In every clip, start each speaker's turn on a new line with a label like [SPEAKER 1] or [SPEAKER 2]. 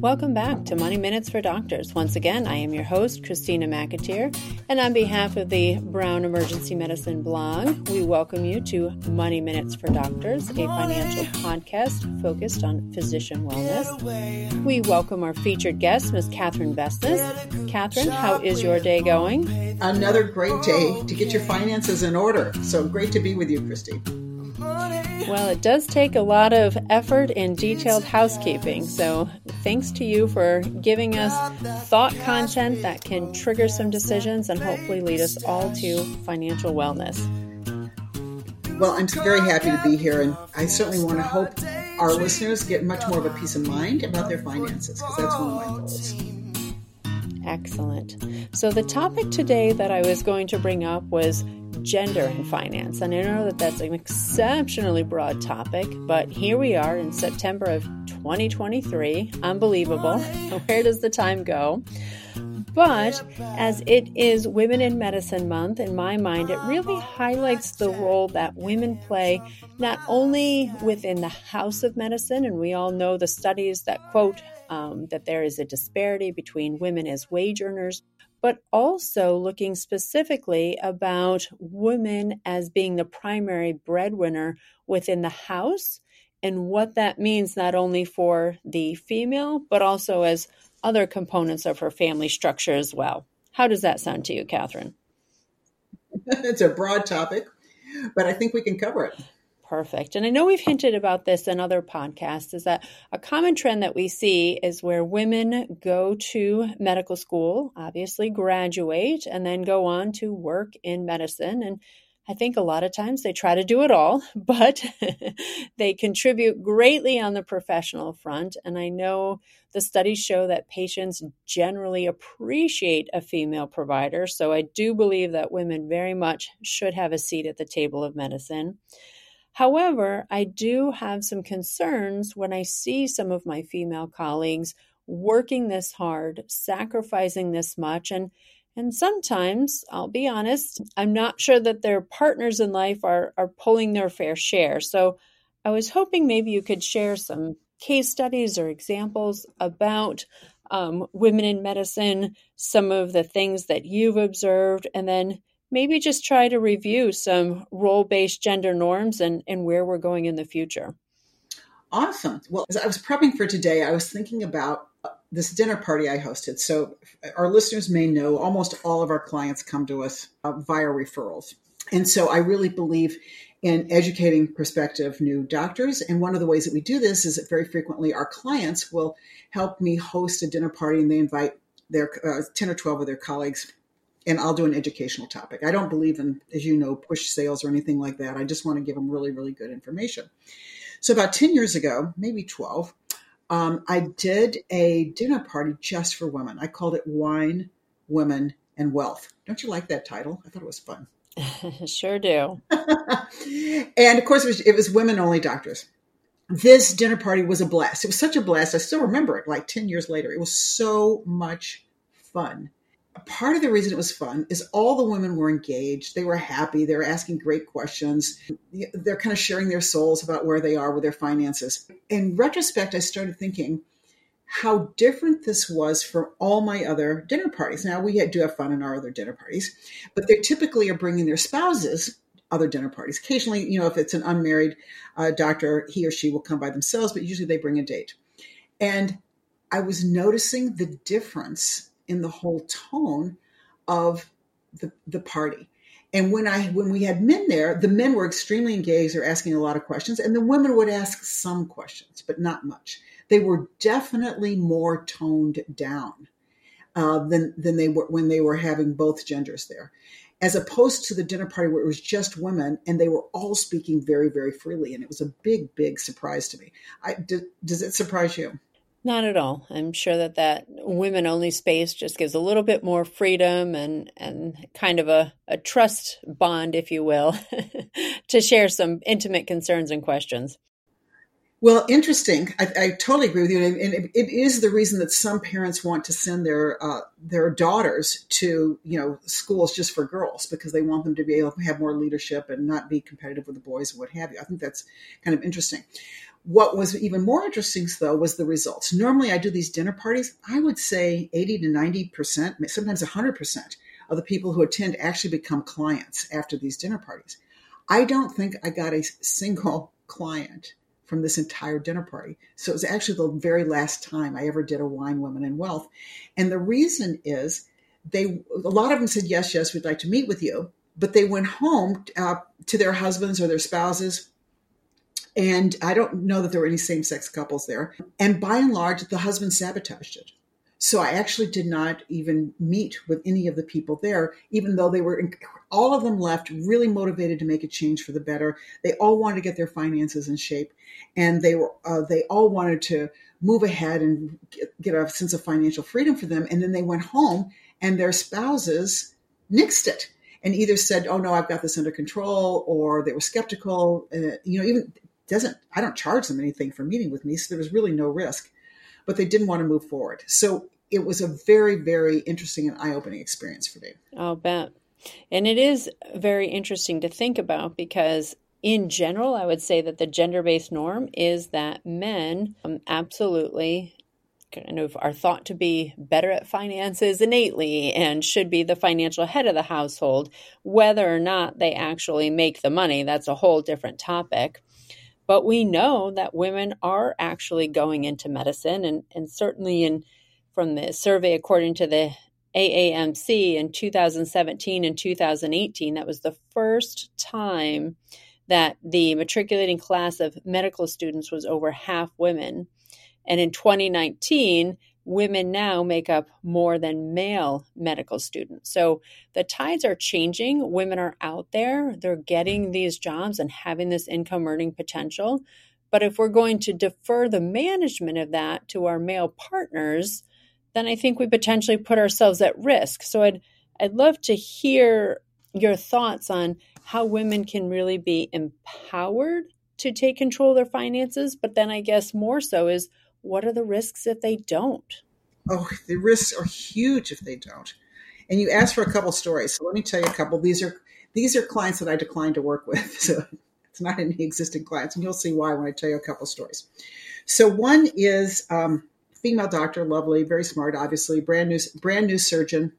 [SPEAKER 1] Welcome back to Money Minutes for Doctors. Once again, I am your host, Christina McAteer, and on behalf of the Brown Emergency Medicine blog, we welcome you to Money Minutes for Doctors, a financial podcast focused on physician wellness. We welcome our featured guest, Ms. Katherine Vessenes. Catherine, how is your day going?
[SPEAKER 2] Another great day to get your finances in order. So great to be with you, Kristy.
[SPEAKER 1] Well, it does take a lot of effort and detailed housekeeping. So, thanks to you for giving us thought content that can trigger some decisions and hopefully lead us all to financial wellness.
[SPEAKER 2] Well, I'm very happy to be here, and I certainly want to hope our listeners get much more of a peace of mind about their finances because that's one of my goals.
[SPEAKER 1] Excellent. So, the topic today that I was going to bring up was gender in finance. And I know that that's an exceptionally broad topic, but here we are in September of 2023. Unbelievable. Where does the time go? But as it is Women in Medicine Month, in my mind, it really highlights the role that women play not only within the house of medicine, and we all know the studies that quote um, that there is a disparity between women as wage earners, but also looking specifically about women as being the primary breadwinner within the house and what that means not only for the female, but also as other components of her family structure as well. How does that sound to you, Catherine?
[SPEAKER 2] it's a broad topic, but I think we can cover it.
[SPEAKER 1] Perfect. And I know we've hinted about this in other podcasts is that a common trend that we see is where women go to medical school, obviously graduate, and then go on to work in medicine. And I think a lot of times they try to do it all, but they contribute greatly on the professional front. And I know the studies show that patients generally appreciate a female provider. So I do believe that women very much should have a seat at the table of medicine. However, I do have some concerns when I see some of my female colleagues working this hard, sacrificing this much, and and sometimes, I'll be honest, I'm not sure that their partners in life are, are pulling their fair share. So I was hoping maybe you could share some case studies or examples about um, women in medicine, some of the things that you've observed, and then maybe just try to review some role based gender norms and, and where we're going in the future.
[SPEAKER 2] Awesome. Well, as I was prepping for today, I was thinking about uh, this dinner party I hosted. So, our listeners may know almost all of our clients come to us uh, via referrals. And so, I really believe in educating prospective new doctors. And one of the ways that we do this is that very frequently our clients will help me host a dinner party and they invite their uh, 10 or 12 of their colleagues and I'll do an educational topic. I don't believe in, as you know, push sales or anything like that. I just want to give them really, really good information. So about 10 years ago, maybe 12, um, I did a dinner party just for women. I called it Wine, Women, and Wealth. Don't you like that title? I thought it was fun.
[SPEAKER 1] sure do.
[SPEAKER 2] and of course, it was, it was women only doctors. This dinner party was a blast. It was such a blast. I still remember it like 10 years later. It was so much fun part of the reason it was fun is all the women were engaged. They were happy. They were asking great questions. They're kind of sharing their souls about where they are with their finances. In retrospect, I started thinking how different this was from all my other dinner parties. Now, we do have fun in our other dinner parties, but they typically are bringing their spouses other dinner parties. Occasionally, you know, if it's an unmarried uh, doctor, he or she will come by themselves, but usually they bring a date. And I was noticing the difference in the whole tone of the, the party. And when I when we had men there, the men were extremely engaged. They're asking a lot of questions, and the women would ask some questions, but not much. They were definitely more toned down uh, than than they were when they were having both genders there, as opposed to the dinner party where it was just women and they were all speaking very very freely, and it was a big big surprise to me. I, does it surprise you?
[SPEAKER 1] Not at all. I'm sure that that women only space just gives a little bit more freedom and, and kind of a, a trust bond, if you will, to share some intimate concerns and questions.
[SPEAKER 2] Well, interesting. I, I, totally agree with you, and it, it is the reason that some parents want to send their uh, their daughters to you know schools just for girls because they want them to be able to have more leadership and not be competitive with the boys what have you. I think that's kind of interesting. What was even more interesting, though, was the results. Normally, I do these dinner parties. I would say eighty to ninety percent, sometimes hundred percent, of the people who attend actually become clients after these dinner parties. I don't think I got a single client from this entire dinner party. So it was actually the very last time I ever did a wine, women, and wealth. And the reason is they, a lot of them said, yes, yes, we'd like to meet with you. But they went home uh, to their husbands or their spouses. And I don't know that there were any same sex couples there. And by and large, the husband sabotaged it. So I actually did not even meet with any of the people there, even though they were, all of them left really motivated to make a change for the better. They all wanted to get their finances in shape and they were, uh, they all wanted to move ahead and get, a sense of financial freedom for them. And then they went home and their spouses nixed it and either said, "Oh no, I've got this under control," or they were skeptical. Uh, you know, even doesn't I don't charge them anything for meeting with me, so there was really no risk but they didn't want to move forward. So it was a very, very interesting and eye opening experience for me.
[SPEAKER 1] I'll bet. And it is very interesting to think about because, in general, I would say that the gender based norm is that men um, absolutely kind of are thought to be better at finances innately and should be the financial head of the household. Whether or not they actually make the money, that's a whole different topic. But we know that women are actually going into medicine, and, and certainly in from the survey according to the AAMC in 2017 and 2018, that was the first time that the matriculating class of medical students was over half women. And in 2019, women now make up more than male medical students. So the tides are changing. Women are out there, they're getting these jobs and having this income earning potential. But if we're going to defer the management of that to our male partners, then I think we potentially put ourselves at risk. So I'd I'd love to hear your thoughts on how women can really be empowered to take control of their finances, but then I guess more so is what are the risks if they don't?
[SPEAKER 2] Oh, the risks are huge if they don't. And you asked for a couple stories. So let me tell you a couple. These are these are clients that I declined to work with. So it's not any existing clients. And you'll see why when I tell you a couple stories. So one is um, female doctor, lovely, very smart, obviously, brand new brand new surgeon.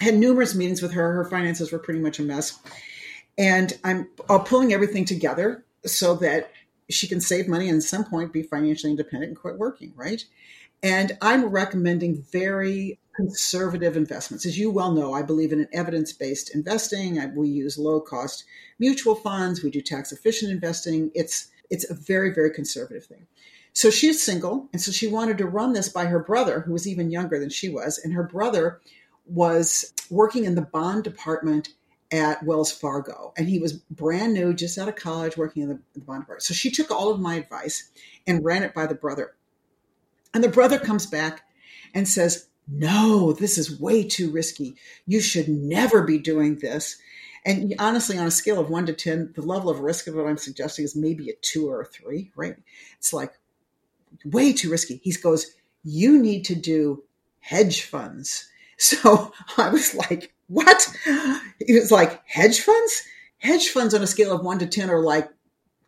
[SPEAKER 2] Had numerous meetings with her. Her finances were pretty much a mess. And I'm uh, pulling everything together so that she can save money and at some point be financially independent and quit working, right? And I'm recommending very conservative investments. As you well know, I believe in an evidence based investing. We use low cost mutual funds. We do tax efficient investing. It's it's a very very conservative thing. So she's single, and so she wanted to run this by her brother, who was even younger than she was, and her brother was working in the bond department at Wells Fargo, and he was brand new, just out of college, working in the, the bond department. So she took all of my advice and ran it by the brother. And the brother comes back and says, No, this is way too risky. You should never be doing this. And honestly, on a scale of one to 10, the level of risk of what I'm suggesting is maybe a two or a three, right? It's like way too risky. He goes, You need to do hedge funds. So I was like, What? Was like, Hedge funds? Hedge funds on a scale of one to 10 are like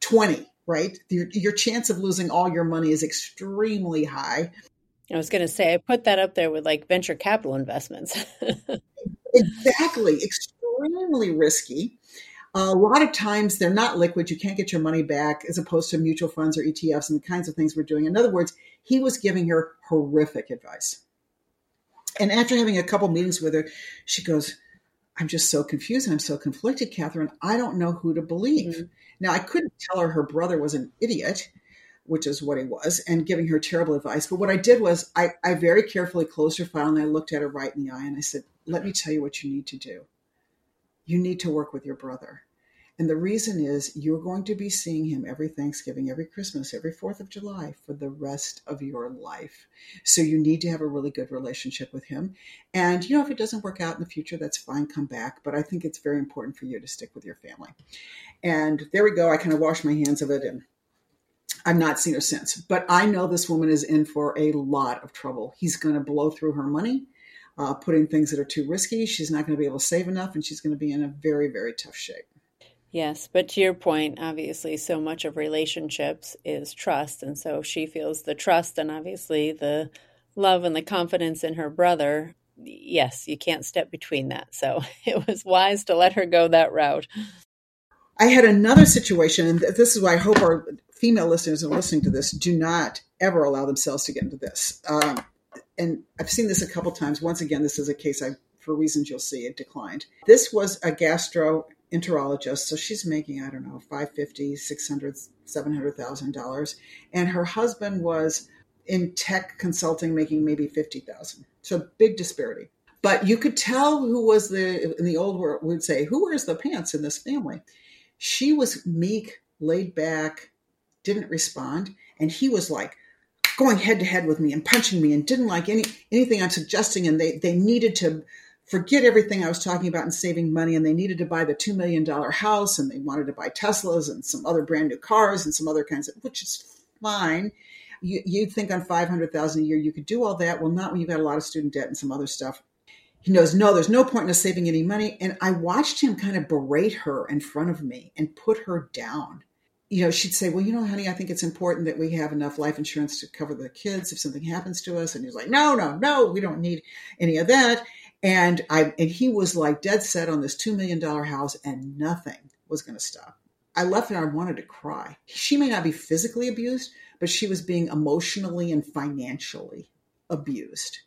[SPEAKER 2] 20 right? Your, your chance of losing all your money is extremely high.
[SPEAKER 1] I was going to say, I put that up there with like venture capital investments.
[SPEAKER 2] exactly. Extremely risky. a lot of times they're not liquid. You can't get your money back as opposed to mutual funds or ETFs and the kinds of things we're doing. In other words, he was giving her horrific advice. And after having a couple meetings with her, she goes, I'm just so confused and I'm so conflicted, Catherine. I don't know who to believe. Mm-hmm. Now, I couldn't tell her her brother was an idiot, which is what he was, and giving her terrible advice. But what I did was I, I very carefully closed her file and I looked at her right in the eye and I said, Let me tell you what you need to do. You need to work with your brother. And the reason is you're going to be seeing him every Thanksgiving, every Christmas, every 4th of July for the rest of your life. So you need to have a really good relationship with him. And, you know, if it doesn't work out in the future, that's fine, come back. But I think it's very important for you to stick with your family. And there we go. I kind of washed my hands of it and I've not seen her since, but I know this woman is in for a lot of trouble. He's going to blow through her money, uh, putting things that are too risky. She's not going to be able to save enough, and she's going to be in a very, very tough shape.
[SPEAKER 1] Yes, but to your point, obviously, so much of relationships is trust. And so she feels the trust and obviously the love and the confidence in her brother. Yes, you can't step between that. So it was wise to let her go that route.
[SPEAKER 2] I had another situation, and this is why I hope our female listeners are listening to this do not ever allow themselves to get into this. Um, and I've seen this a couple times. Once again, this is a case I, for reasons you'll see, it declined. This was a gastroenterologist, so she's making I don't know 550, 600, 700,000 dollars, and her husband was in tech consulting making maybe 50,000. So big disparity. But you could tell who was the in the old world would say who wears the pants in this family. She was meek, laid back, didn't respond, and he was like going head to head with me and punching me and didn't like any anything I'm suggesting and they they needed to forget everything I was talking about and saving money and they needed to buy the 2 million dollar house and they wanted to buy Teslas and some other brand new cars and some other kinds of which is fine. You, you'd think on 500,000 a year you could do all that. Well, not when you've got a lot of student debt and some other stuff. He knows, no, there's no point in us saving any money. And I watched him kind of berate her in front of me and put her down you know, she'd say, Well, you know, honey, I think it's important that we have enough life insurance to cover the kids if something happens to us. And he's like, No, no, no, we don't need any of that. And I and he was like dead set on this two million dollar house and nothing was gonna stop. I left and I wanted to cry. She may not be physically abused, but she was being emotionally and financially abused.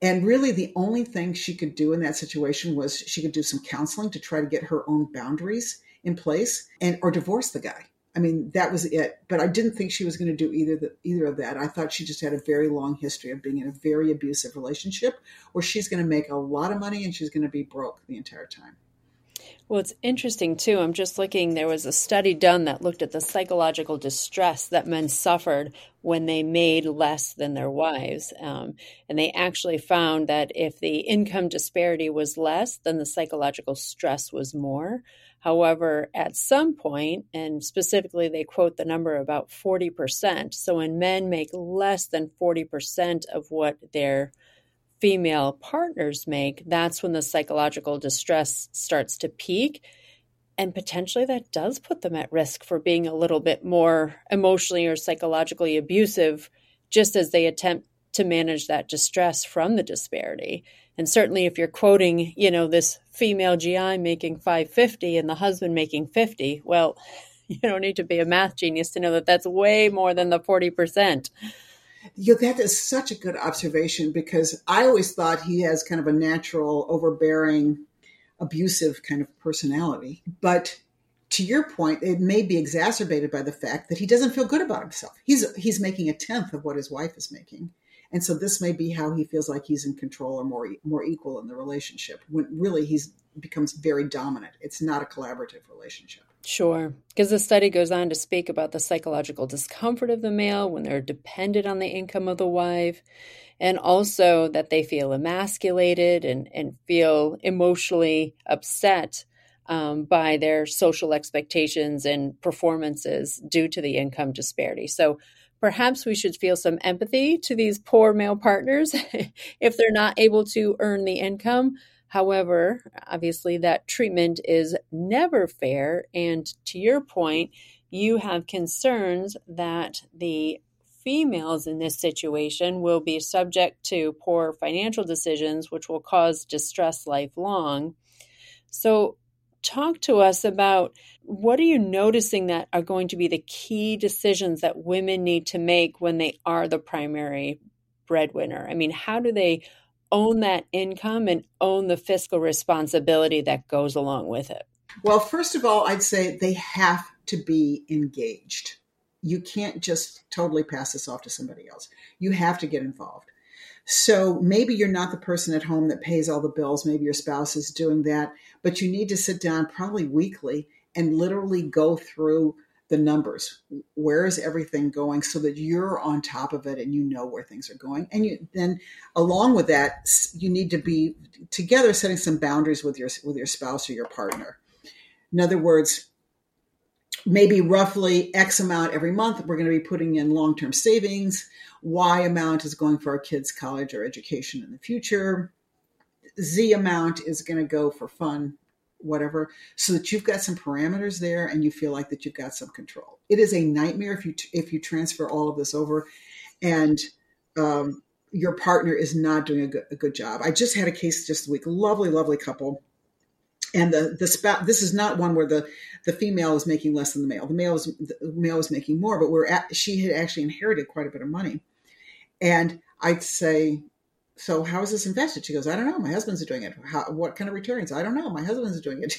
[SPEAKER 2] And really, the only thing she could do in that situation was she could do some counseling to try to get her own boundaries in place and or divorce the guy. I mean, that was it. But I didn't think she was going to do either the, either of that. I thought she just had a very long history of being in a very abusive relationship where she's going to make a lot of money and she's going to be broke the entire time.
[SPEAKER 1] Well, it's interesting too. I'm just looking, there was a study done that looked at the psychological distress that men suffered when they made less than their wives. Um, and they actually found that if the income disparity was less, then the psychological stress was more. However, at some point, and specifically they quote the number about 40%. So when men make less than 40% of what their female partners make, that's when the psychological distress starts to peak. And potentially that does put them at risk for being a little bit more emotionally or psychologically abusive, just as they attempt to manage that distress from the disparity. And certainly if you're quoting, you know, this female GI making 550 and the husband making 50, well, you don't need to be a math genius to know that that's way more than the 40%.
[SPEAKER 2] Yeah, that is such a good observation because I always thought he has kind of a natural, overbearing, abusive kind of personality. But to your point, it may be exacerbated by the fact that he doesn't feel good about himself. He's he's making a tenth of what his wife is making, and so this may be how he feels like he's in control or more more equal in the relationship. When really he's becomes very dominant. It's not a collaborative relationship.
[SPEAKER 1] Sure, because the study goes on to speak about the psychological discomfort of the male when they're dependent on the income of the wife, and also that they feel emasculated and, and feel emotionally upset um, by their social expectations and performances due to the income disparity. So perhaps we should feel some empathy to these poor male partners if they're not able to earn the income. However, obviously, that treatment is never fair. And to your point, you have concerns that the females in this situation will be subject to poor financial decisions, which will cause distress lifelong. So, talk to us about what are you noticing that are going to be the key decisions that women need to make when they are the primary breadwinner? I mean, how do they own that income and own the fiscal responsibility that goes along with it?
[SPEAKER 2] Well, first of all, I'd say they have to be engaged. You can't just totally pass this off to somebody else. You have to get involved. So maybe you're not the person at home that pays all the bills. Maybe your spouse is doing that, but you need to sit down probably weekly and literally go through the numbers. Where is everything going so that you're on top of it and you know where things are going. And you then along with that, you need to be together setting some boundaries with your with your spouse or your partner. In other words, maybe roughly X amount every month we're going to be putting in long term savings. Y amount is going for our kids' college or education in the future. Z amount is going to go for fun, whatever, so that you've got some parameters there and you feel like that you've got some control. It is a nightmare if you if you transfer all of this over, and um, your partner is not doing a good, a good job. I just had a case just a week, lovely, lovely couple and the the spouse this is not one where the the female is making less than the male the male is the male is making more but we're at, she had actually inherited quite a bit of money and i'd say so how is this invested she goes i don't know my husband's doing it how, what kind of returns i don't know my husband's doing it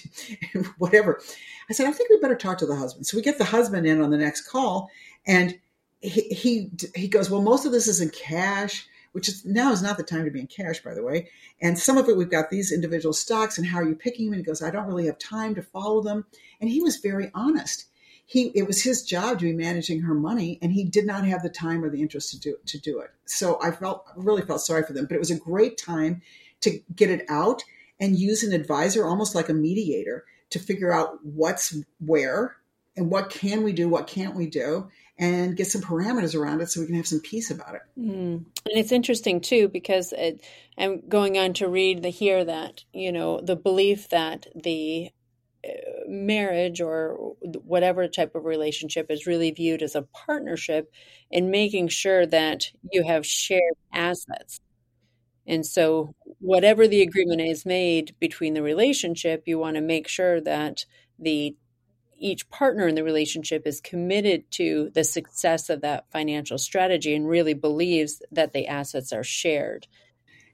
[SPEAKER 2] whatever i said i think we better talk to the husband so we get the husband in on the next call and he he, he goes well most of this is in cash which is now is not the time to be in cash, by the way. And some of it, we've got these individual stocks and how are you picking them? And he goes, I don't really have time to follow them. And he was very honest. He, it was his job to be managing her money and he did not have the time or the interest to do to do it. So I felt really felt sorry for them, but it was a great time to get it out and use an advisor almost like a mediator to figure out what's where and what can we do, what can't we do, and get some parameters around it so we can have some peace about it.
[SPEAKER 1] Mm. And it's interesting too because it, I'm going on to read the here that you know the belief that the marriage or whatever type of relationship is really viewed as a partnership in making sure that you have shared assets. And so, whatever the agreement is made between the relationship, you want to make sure that the each partner in the relationship is committed to the success of that financial strategy and really believes that the assets are shared.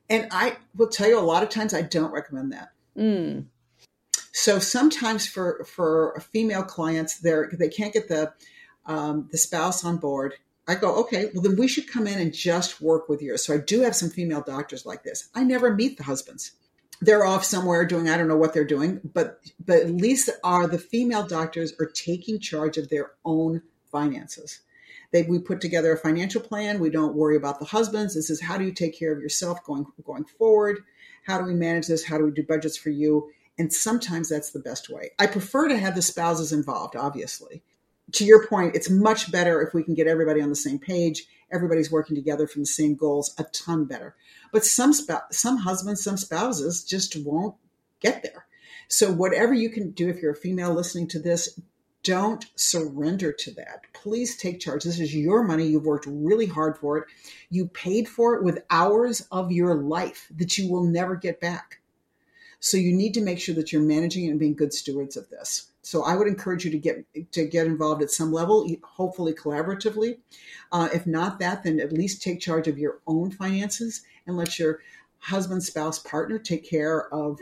[SPEAKER 2] And I will tell you, a lot of times I don't recommend that. Mm. So sometimes for for female clients, they they can't get the um, the spouse on board. I go, okay, well then we should come in and just work with yours. So I do have some female doctors like this. I never meet the husbands they're off somewhere doing I don't know what they're doing, but but at least are the female doctors are taking charge of their own finances. They, we put together a financial plan. We don't worry about the husbands. This is how do you take care of yourself going going forward? How do we manage this? How do we do budgets for you? And sometimes that's the best way. I prefer to have the spouses involved, obviously. To your point, it's much better if we can get everybody on the same page. Everybody's working together from the same goals, a ton better. But some some husbands, some spouses just won't get there. So whatever you can do, if you're a female listening to this, don't surrender to that. Please take charge. This is your money. You've worked really hard for it. You paid for it with hours of your life that you will never get back. So you need to make sure that you're managing and being good stewards of this. So I would encourage you to get to get involved at some level, hopefully collaboratively. Uh, if not that, then at least take charge of your own finances and let your husband, spouse, partner take care of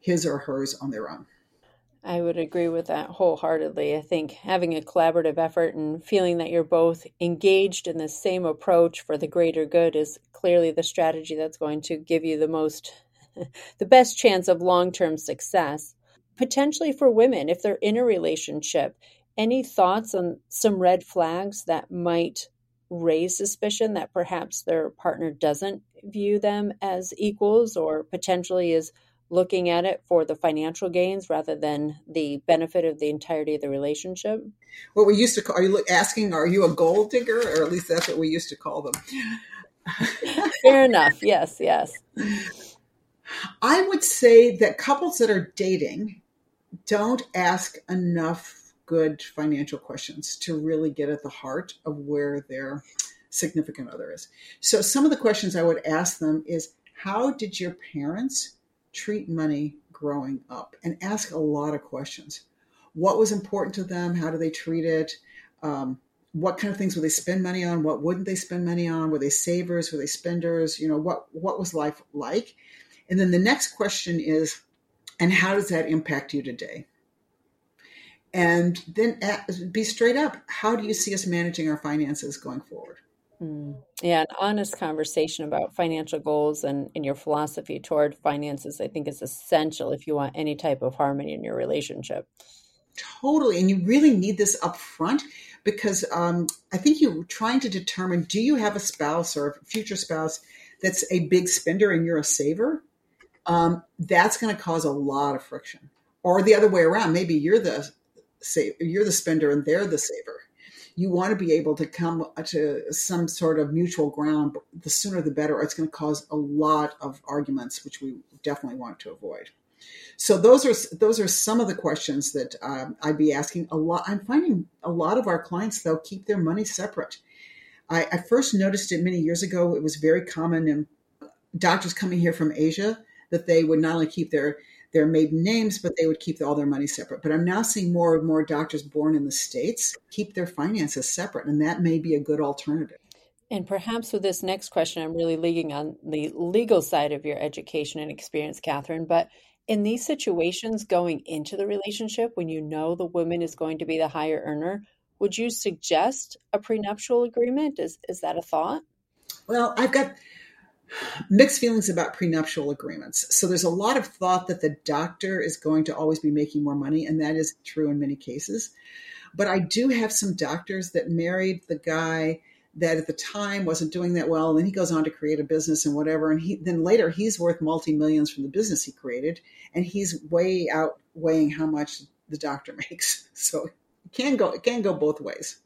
[SPEAKER 2] his or hers on their own.
[SPEAKER 1] I would agree with that wholeheartedly. I think having a collaborative effort and feeling that you're both engaged in the same approach for the greater good is clearly the strategy that's going to give you the most, the best chance of long term success. Potentially for women, if they're in a relationship, any thoughts on some red flags that might raise suspicion that perhaps their partner doesn't view them as equals or potentially is looking at it for the financial gains rather than the benefit of the entirety of the relationship.
[SPEAKER 2] What we used to call, are you asking, are you a gold digger? Or at least that's what we used to call them.
[SPEAKER 1] Fair enough. Yes, yes.
[SPEAKER 2] I would say that couples that are dating don't ask enough good financial questions to really get at the heart of where their significant other is. So some of the questions I would ask them is how did your parents treat money growing up? And ask a lot of questions. What was important to them? How do they treat it? Um, what kind of things would they spend money on? What wouldn't they spend money on? Were they savers? Were they spenders? You know, what what was life like? And then the next question is, and how does that impact you today? and then be straight up. How do you see us managing our finances going forward?
[SPEAKER 1] Mm. Yeah, an honest conversation about financial goals and, and your philosophy toward finances, I think, is essential if you want any type of harmony in your relationship.
[SPEAKER 2] Totally. And you really need this up front because um, I think you're trying to determine do you have a spouse or a future spouse that's a big spender and you're a saver? Um, that's going to cause a lot of friction. Or the other way around, maybe you're the you're the spender and they're the saver. You want to be able to come to some sort of mutual ground. The sooner the better. It's going to cause a lot of arguments, which we definitely want to avoid. So those are those are some of the questions that um, I'd be asking. A lot. I'm finding a lot of our clients though keep their money separate. I, I first noticed it many years ago. It was very common in doctors coming here from Asia that they would not only keep their their maiden names, but they would keep all their money separate. But I'm now seeing more and more doctors born in the States keep their finances separate, and that may be a good alternative.
[SPEAKER 1] And perhaps with this next question, I'm really leaning on the legal side of your education and experience, Catherine. But in these situations, going into the relationship, when you know the woman is going to be the higher earner, would you suggest a prenuptial agreement? Is is that a thought?
[SPEAKER 2] Well, I've got mixed feelings about prenuptial agreements. So there's a lot of thought that the doctor is going to always be making more money, and that is true in many cases. But I do have some doctors that married the guy that at the time wasn't doing that well. And then he goes on to create a business and whatever. And he then later he's worth multi millions from the business he created, and he's way outweighing how much the doctor makes. So it can go it can go both ways.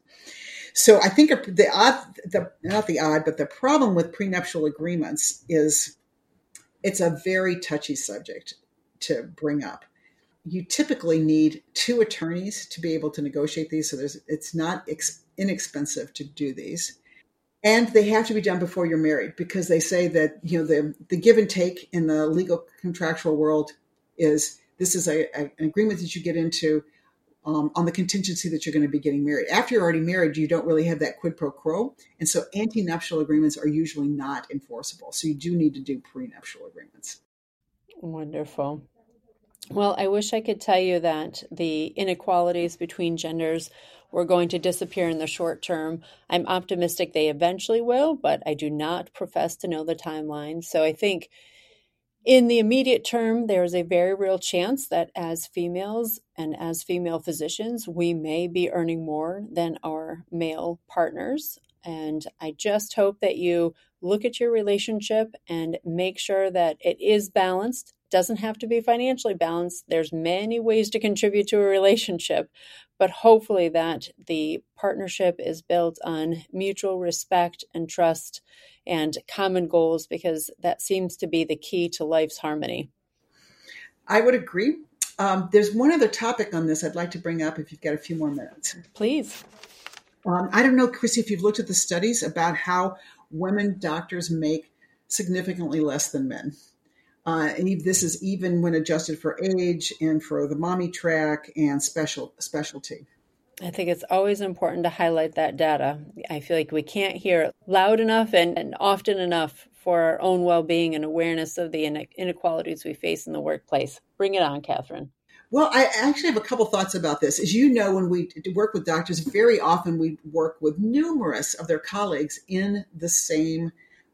[SPEAKER 2] So I think the odd, the not the odd, but the problem with prenuptial agreements is it's a very touchy subject to bring up. You typically need two attorneys to be able to negotiate these, so there's it's not ex- inexpensive to do these, and they have to be done before you're married because they say that you know the the give and take in the legal contractual world is this is a, a, an agreement that you get into um, on the contingency that you're going to be getting married. After you're already married, you don't really have that quid pro quo. And so anti-nuptial agreements are usually not enforceable. So you do need to do prenuptial agreements.
[SPEAKER 1] Wonderful. Well, I wish I could tell you that the inequalities between genders were going to disappear in the short term. I'm optimistic they eventually will, but I do not profess to know the timeline. So I think in the immediate term, there is a very real chance that as females and as female physicians, we may be earning more than our male partners. And I just hope that you look at your relationship and make sure that it is balanced. Doesn't have to be financially balanced. There's many ways to contribute to a relationship, but hopefully that the partnership is built on mutual respect and trust and common goals because that seems to be the key to life's harmony.
[SPEAKER 2] I would agree. Um, there's one other topic on this I'd like to bring up if you've got a few more minutes.
[SPEAKER 1] Please.
[SPEAKER 2] Um, I don't know, Chrissy, if you've looked at the studies about how women doctors make significantly less than men. Uh, and this is even when adjusted for age and for the mommy track and special specialty.
[SPEAKER 1] I think it's always important to highlight that data. I feel like we can't hear it loud enough and, and often enough for our own well being and awareness of the inequalities we face in the workplace. Bring it on, Catherine.
[SPEAKER 2] Well, I actually have a couple thoughts about this. As you know, when we work with doctors, very often we work with numerous of their colleagues in the same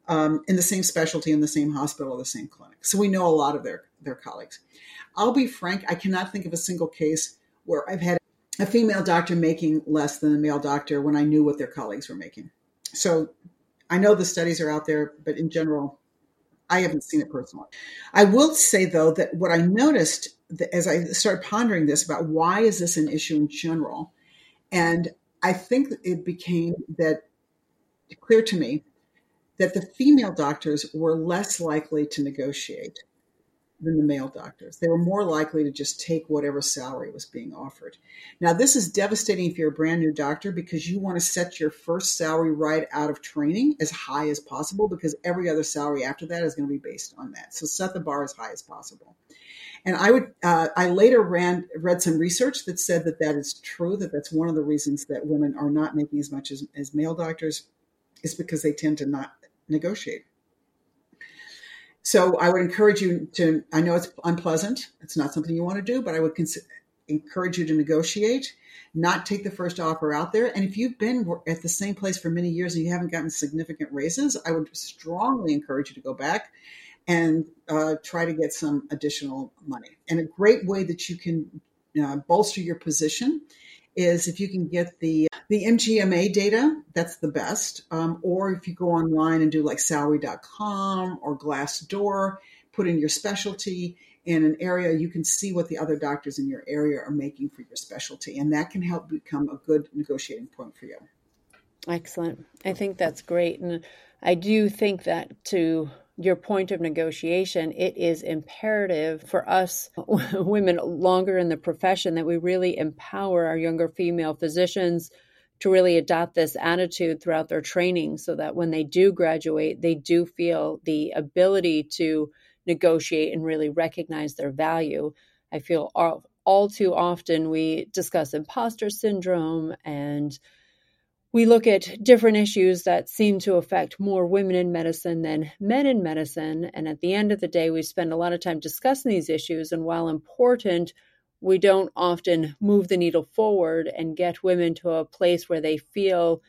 [SPEAKER 2] um, in the same specialty, in the same hospital, the same clinic. So we know a lot of their their colleagues. I'll be frank; I cannot think of a single case where I've had a female doctor making less than a male doctor when I knew what their colleagues were making. So I know the studies are out there, but in general, I haven't seen it personally. I will say though that what I noticed as I started pondering this about why is this an issue in general, and I think it became that clear to me that the female doctors were less likely to negotiate than the male doctors. They were more likely to just take whatever salary was being offered. Now, this is devastating if you're a brand new doctor because you want to set your first salary right out of training as high as possible because every other salary after that is going to be based on that. So set the bar as high as possible. And I would, uh, I later ran read some research that said that that is true. That that's one of the reasons that women are not making as much as, as male doctors, is because they tend to not negotiate. So I would encourage you to, I know it's unpleasant. It's not something you want to do, but I would cons- encourage you to negotiate, not take the first offer out there. And if you've been at the same place for many years and you haven't gotten significant raises, I would strongly encourage you to go back and uh, try to get some additional money. And a great way that you can uh, bolster your position is if you can get the the MGMA data, that's the best. Um, or if you go online and do like salary.com or Glassdoor, put in your specialty in an area you can see what the other doctors in your area are making for your specialty and that can help become a good negotiating point for you
[SPEAKER 1] excellent i think that's great and i do think that to your point of negotiation it is imperative for us women longer in the profession that we really empower our younger female physicians to really adopt this attitude throughout their training so that when they do graduate they do feel the ability to negotiate and really recognize their value. I feel all, all too often we discuss imposter syndrome and we look at different issues that seem to affect more women in medicine than men in medicine. And at the end of the day, we spend a lot of time discussing these issues. And while important, we don't often move the needle forward and get women to a place where they feel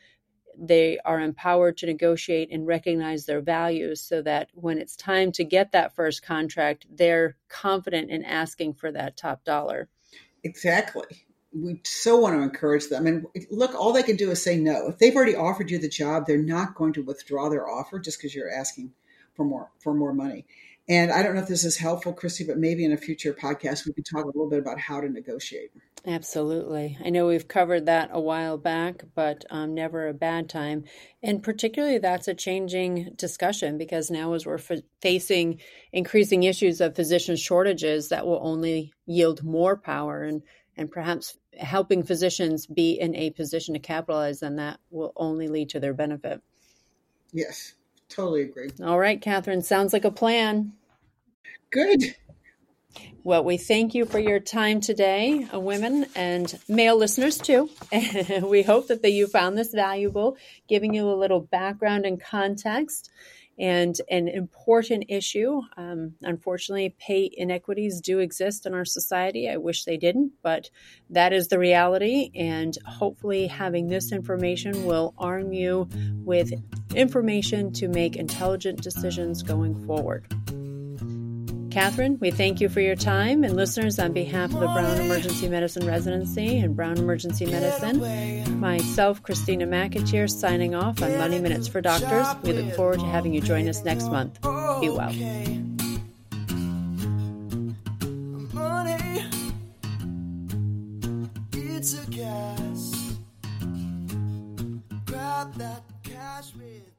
[SPEAKER 1] they are empowered to negotiate and recognize their values so that when it's time to get that first contract, they're confident in asking for that top dollar.
[SPEAKER 2] Exactly. We so want to encourage them. And look, all they can do is say no. If they've already offered you the job, they're not going to withdraw their offer just because you're asking for more for more money. And I don't know if this is helpful, Kristy, but maybe in a future podcast we could talk a little bit about how to negotiate.
[SPEAKER 1] Absolutely. I know we've covered that a while back, but um, never a bad time. And particularly, that's a changing discussion because now, as we're f- facing increasing issues of physician shortages, that will only yield more power and and perhaps helping physicians be in a position to capitalize on that will only lead to their benefit.
[SPEAKER 2] Yes, Totally agree.
[SPEAKER 1] All right, Catherine. Sounds like a plan.
[SPEAKER 2] Good.
[SPEAKER 1] Well, we thank you for your time today, uh, women and male listeners too. we hope that you found this valuable, giving you a little background and context and an important issue. Um, unfortunately, pay inequities do exist in our society. I wish they didn't, but that is the reality. And hopefully, having this information will arm you with information to make intelligent decisions going forward. Catherine, we thank you for your time. And listeners, on behalf of the Brown Emergency Medicine Residency and Brown Emergency Medicine, myself, Christina McAteer, signing off on Money Minutes for Doctors. We look forward to having you join us next month. Be well. that cash with